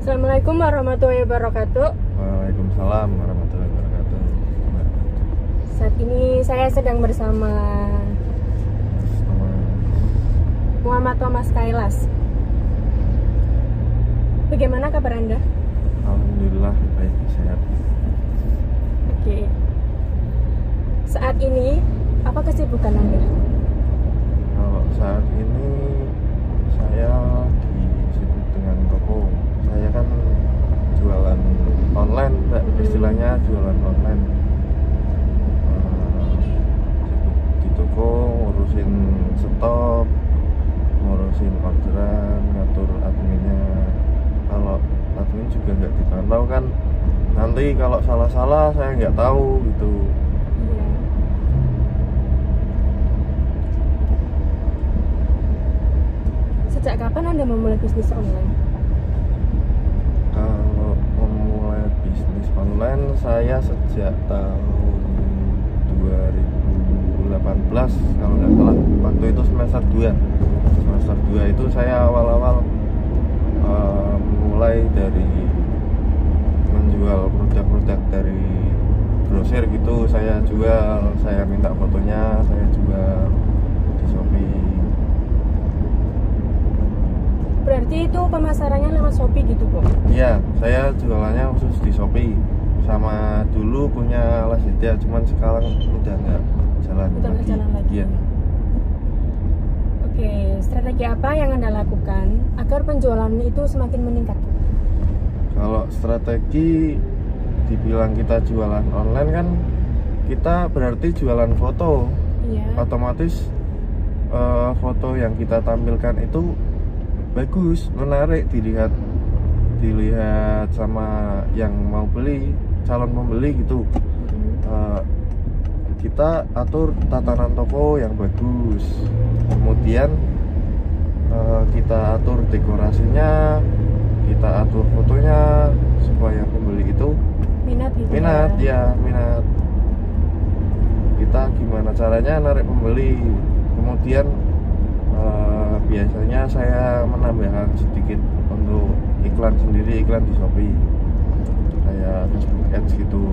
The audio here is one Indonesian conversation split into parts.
Assalamualaikum warahmatullahi wabarakatuh. Waalaikumsalam warahmatullahi wabarakatuh. Saat ini saya sedang bersama Muhammad Thomas Kailas. Bagaimana kabar Anda? Alhamdulillah baik sehat. Oke. Saat ini apa kesibukan Anda? Kalau saat ini saya disibuk dengan toko. Saya kan jualan online, Mbak. Istilahnya jualan online. Eh, di toko ngurusin stok, ngurusin orderan, ngatur adminnya. Kalau admin juga nggak dipantau kan nanti kalau salah-salah saya nggak tahu gitu. Iya. Sejak kapan Anda memulai bisnis online? Memulai bisnis online saya sejak tahun 2018 kalau nggak salah. Waktu itu semester 2 semester 2 itu saya awal-awal eh, mulai dari menjual produk-produk dari grosir gitu. Saya jual saya minta fotonya saya jual di Shopee Berarti itu pemasarannya lewat Shopee gitu kok? Iya, saya jualannya khusus di Shopee. Sama dulu punya Lazada, cuman sekarang udah nggak jalan Udah nggak jalan lagi. Iya. Oke, strategi apa yang Anda lakukan agar penjualan itu semakin meningkat? Kalau strategi dibilang kita jualan online kan kita berarti jualan foto. Iya. Otomatis eh, foto yang kita tampilkan itu bagus, menarik dilihat dilihat sama yang mau beli, calon pembeli gitu. Hmm. Eh, kita atur tatanan toko yang bagus kemudian eh, kita atur dekorasinya kita atur fotonya supaya pembeli itu Minat gitu minat ya? ya minat kita gimana caranya narik pembeli kemudian biasanya saya menambahkan sedikit untuk iklan sendiri iklan di Shopee. Kayak Facebook Ads gitu.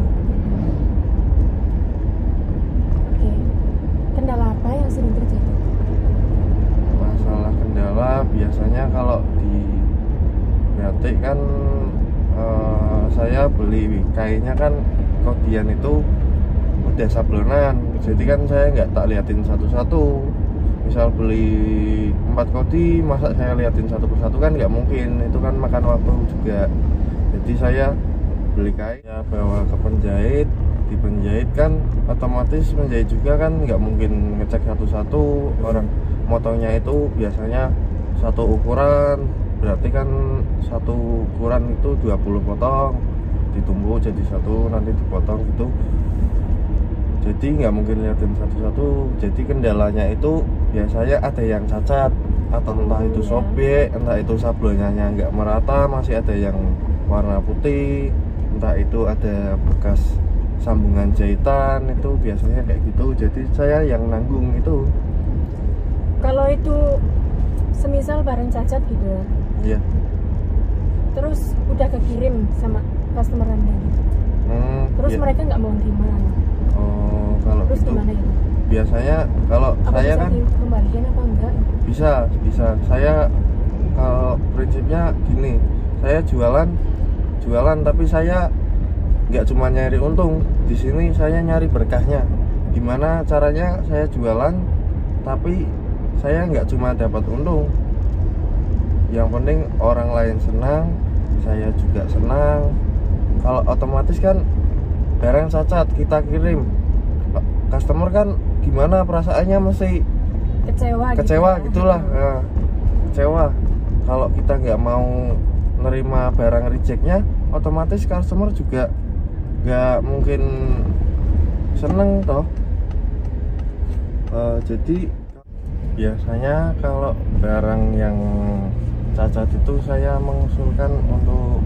Oke. Kendala apa yang sering terjadi? masalah kendala biasanya kalau di batik kan eh, saya beli kainnya kan kodian itu udah sablonan. Jadi kan saya nggak tak liatin satu-satu misal beli empat kodi masa saya liatin satu persatu? Kan nggak mungkin. Itu kan makan waktu juga. Jadi saya beli kain ya bawa ke penjahit. Di penjahit kan otomatis penjahit juga kan nggak mungkin ngecek satu-satu. Orang motongnya itu biasanya satu ukuran. Berarti kan satu ukuran itu 20 potong. Ditumbuk jadi satu nanti dipotong gitu. Jadi nggak mungkin liatin satu-satu. Jadi kendalanya itu biasanya ada yang cacat atau entah itu Iya. sobek entah itu sablonnya nggak merata masih ada yang warna putih entah itu ada bekas sambungan jahitan itu biasanya kayak gitu jadi saya yang nanggung itu Kalau itu semisal barang cacat gitu ya, iya terus udah kekirim sama customer Anda gitu. Hmm, Terus iya. mereka nggak mau terima. oh kalau Terus itu gimana itu? Biasanya kalau Apa saya bisa kan apa enggak? bisa bisa. Saya kalau prinsipnya gini saya jualan jualan tapi saya nggak cuma nyari untung. Di sini saya nyari berkahnya. Gimana caranya saya jualan tapi saya nggak cuma dapat untung. Yang penting orang lain senang saya juga senang. Kalau otomatis kan barang cacat kita kirim. Customer kan gimana perasaannya mesti Kecewa gitu kecewa ya? gitulah. Nah, kecewa. Kalau kita nggak mau nerima barang rejectnya otomatis customer juga nggak mungkin seneng toh. Eh, jadi biasanya kalau barang yang cacat itu saya mengusulkan untuk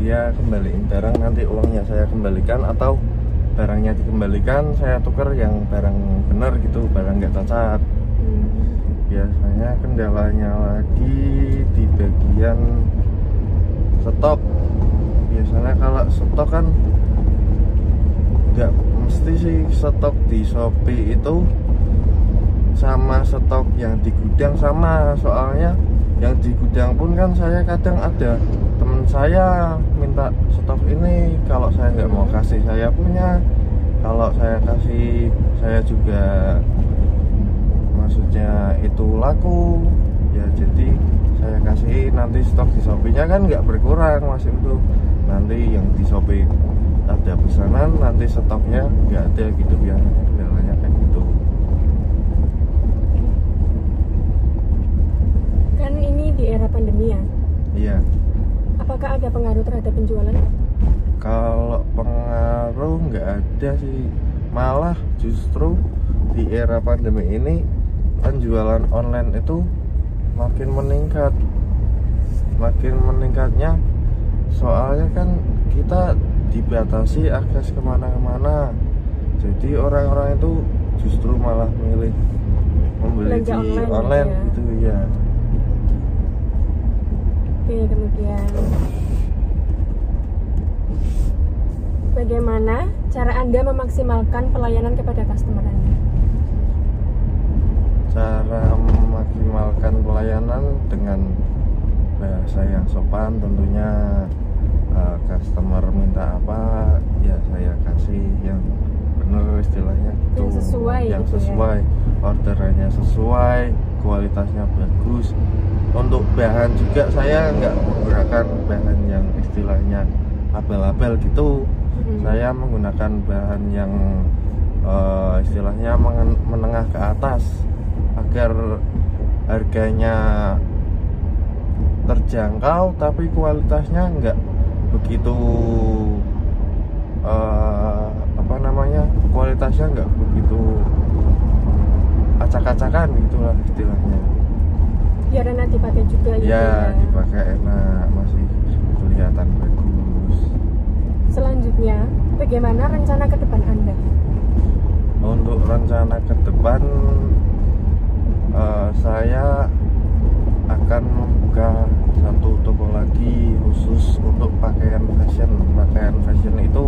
dia kembaliin barang nanti uangnya saya kembalikan atau barangnya dikembalikan saya tuker yang barang benar gitu barang nggak cacat Hmm. biasanya kendalanya lagi di bagian stok biasanya kalau stok kan nggak mesti sih stok di Shopee itu sama stok yang di gudang sama soalnya yang di gudang pun kan saya kadang ada saya minta stok ini kalau saya nggak mau kasih saya punya. Kalau saya kasih saya juga maksudnya itu laku. Ya jadi saya kasih nanti stok di Shopee-nya kan nggak berkurang masih itu. Nanti yang di Shopee ada pesanan nanti stoknya nggak ada gitu biasanya kendalanya kayak gitu. Kan ini di era pandemi ya. iya Apakah ada pengaruh terhadap penjualan? kalau pengaruh nggak ada sih. Malah justru di era pandemi ini penjualan online itu makin meningkat. Makin meningkatnya. Soalnya kan kita dibatasi akses ke mana-kemana jadi orang-orang itu justru malah milih membeli Belanja di online online, gitu gitu ya Oke, kemudian bagaimana cara Anda memaksimalkan pelayanan kepada customer Anda? cara memaksimalkan pelayanan dengan bahasa yang sopan tentunya eh, customer minta apa ya saya kasih yang benar istilahnya Yang sesuai yang gitu ya. sesuai orderannya sesuai kualitasnya bagus untuk bahan juga saya nggak menggunakan bahan yang istilahnya abal-abal gitu Mhm. saya menggunakan bahan yang eh, istilahnya menengah ke atas agar harganya terjangkau tapi kualitasnya nggak begitu eh, apa namanya kualitasnya nggak begitu acak-acakan gitulah istilahnya. Biar enak dipakai juga gitu ya. dipakai enak masih kelihatan bagus. Selanjutnya, bagaimana rencana ke depan Anda? untuk rencana ke depan eh, saya akan membuka satu toko lagi khusus untuk pakaian fashion pakaian fashion itu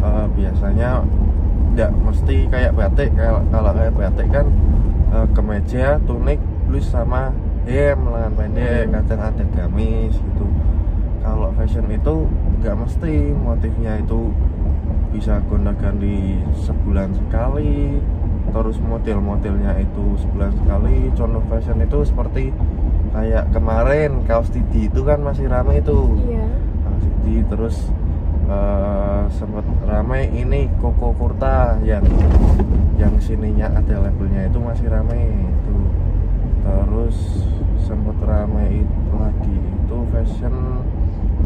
eh, biasanya tidak mesti kayak batik kalau kalau kayak batik kan eh, kemeja tunik blus sama hem lengan pendek kadang ada gamis gitu. Kalau fashion itu nggak mesti motifnya itu bisa gonta-ganti sebulan sekali terus model-modelnya itu sebulan sekali. Contoh fashion itu seperti kayak kemarin kaos Didi itu kan masih rame itu. Iya. kaos Didi terus eh, sempat rame ini Koko Kurta yang yang sininya ada labelnya itu masih rame itu. Terus sempat rame itu lagi itu fashion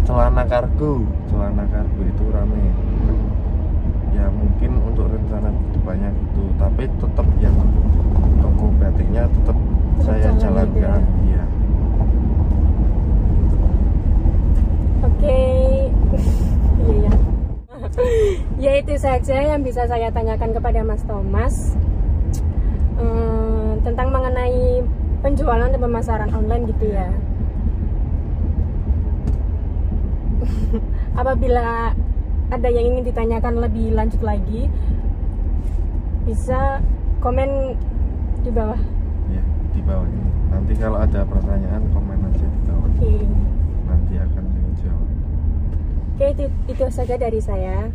celana kargo. Celana kargo itu rame ya mungkin untuk rencana ke depannya gitu tapi tetap yang toko batiknya tetap Tetap saya jalan gitu jalankan iya Oke. Iya ya. ya itu saja yang bisa saya tanyakan kepada Mas Thomas Hmm, tentang mengenai penjualan dan pemasaran online gitu ya. Apabila ada yang ingin ditanyakan lebih lanjut lagi, bisa komen di bawah. ya di bawah ini nanti kalau ada pertanyaan komen aja di bawah Oke. nanti akan saya jawab Oke, itu, itu saja dari saya.